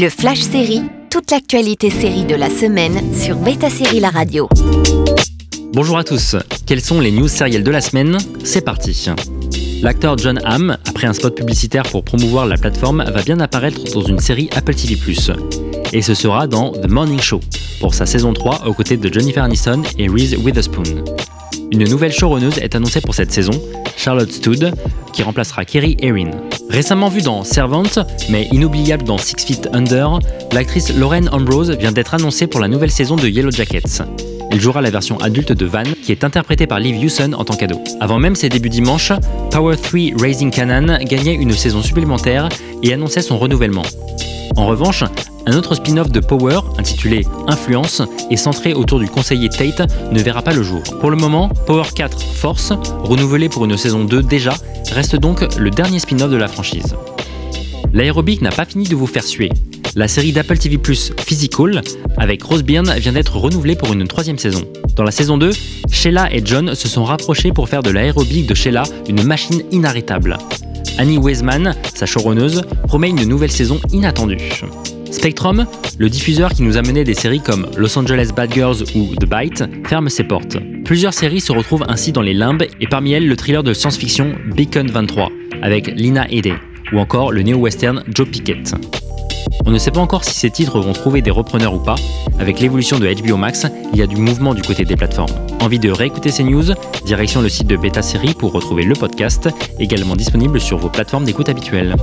Le Flash Série, toute l'actualité série de la semaine sur Beta Série La Radio. Bonjour à tous, quelles sont les news sérielles de la semaine? C'est parti L'acteur John Hamm, après un spot publicitaire pour promouvoir la plateforme, va bien apparaître dans une série Apple TV+. Et ce sera dans The Morning Show, pour sa saison 3 aux côtés de Jennifer Aniston et Reese Witherspoon. Une nouvelle showrunneuse est annoncée pour cette saison, Charlotte Stood, qui remplacera Kerry Erin. Récemment vue dans Servant, mais inoubliable dans Six Feet Under, l'actrice Lauren Ambrose vient d'être annoncée pour la nouvelle saison de Yellow Jackets. Elle jouera la version adulte de Van, qui est interprétée par Liv Hewson en tant qu'ado. Avant même ses débuts dimanche, Power 3 Raising Canaan gagnait une saison supplémentaire et annonçait son renouvellement. En revanche, un autre spin-off de Power, intitulé Influence, et centré autour du conseiller Tate, ne verra pas le jour. Pour le moment, Power 4 Force, renouvelé pour une saison 2 déjà, reste donc le dernier spin-off de la franchise. L'aérobic n'a pas fini de vous faire suer. La série d'Apple TV Physical, avec Rose Byrne, vient d'être renouvelée pour une troisième saison. Dans la saison 2, Sheila et John se sont rapprochés pour faire de l'aérobic de Sheila une machine inarrêtable. Annie Weisman, sa showrunneuse, promet une nouvelle saison inattendue. Spectrum, le diffuseur qui nous a mené des séries comme Los Angeles Bad Girls ou The Bite, ferme ses portes. Plusieurs séries se retrouvent ainsi dans les limbes et parmi elles le thriller de science-fiction Beacon 23 avec Lina Headey ou encore le néo-western Joe Pickett. On ne sait pas encore si ces titres vont trouver des repreneurs ou pas. Avec l'évolution de HBO Max, il y a du mouvement du côté des plateformes. Envie de réécouter ces news? Direction le site de Beta Série pour retrouver le podcast, également disponible sur vos plateformes d'écoute habituelles.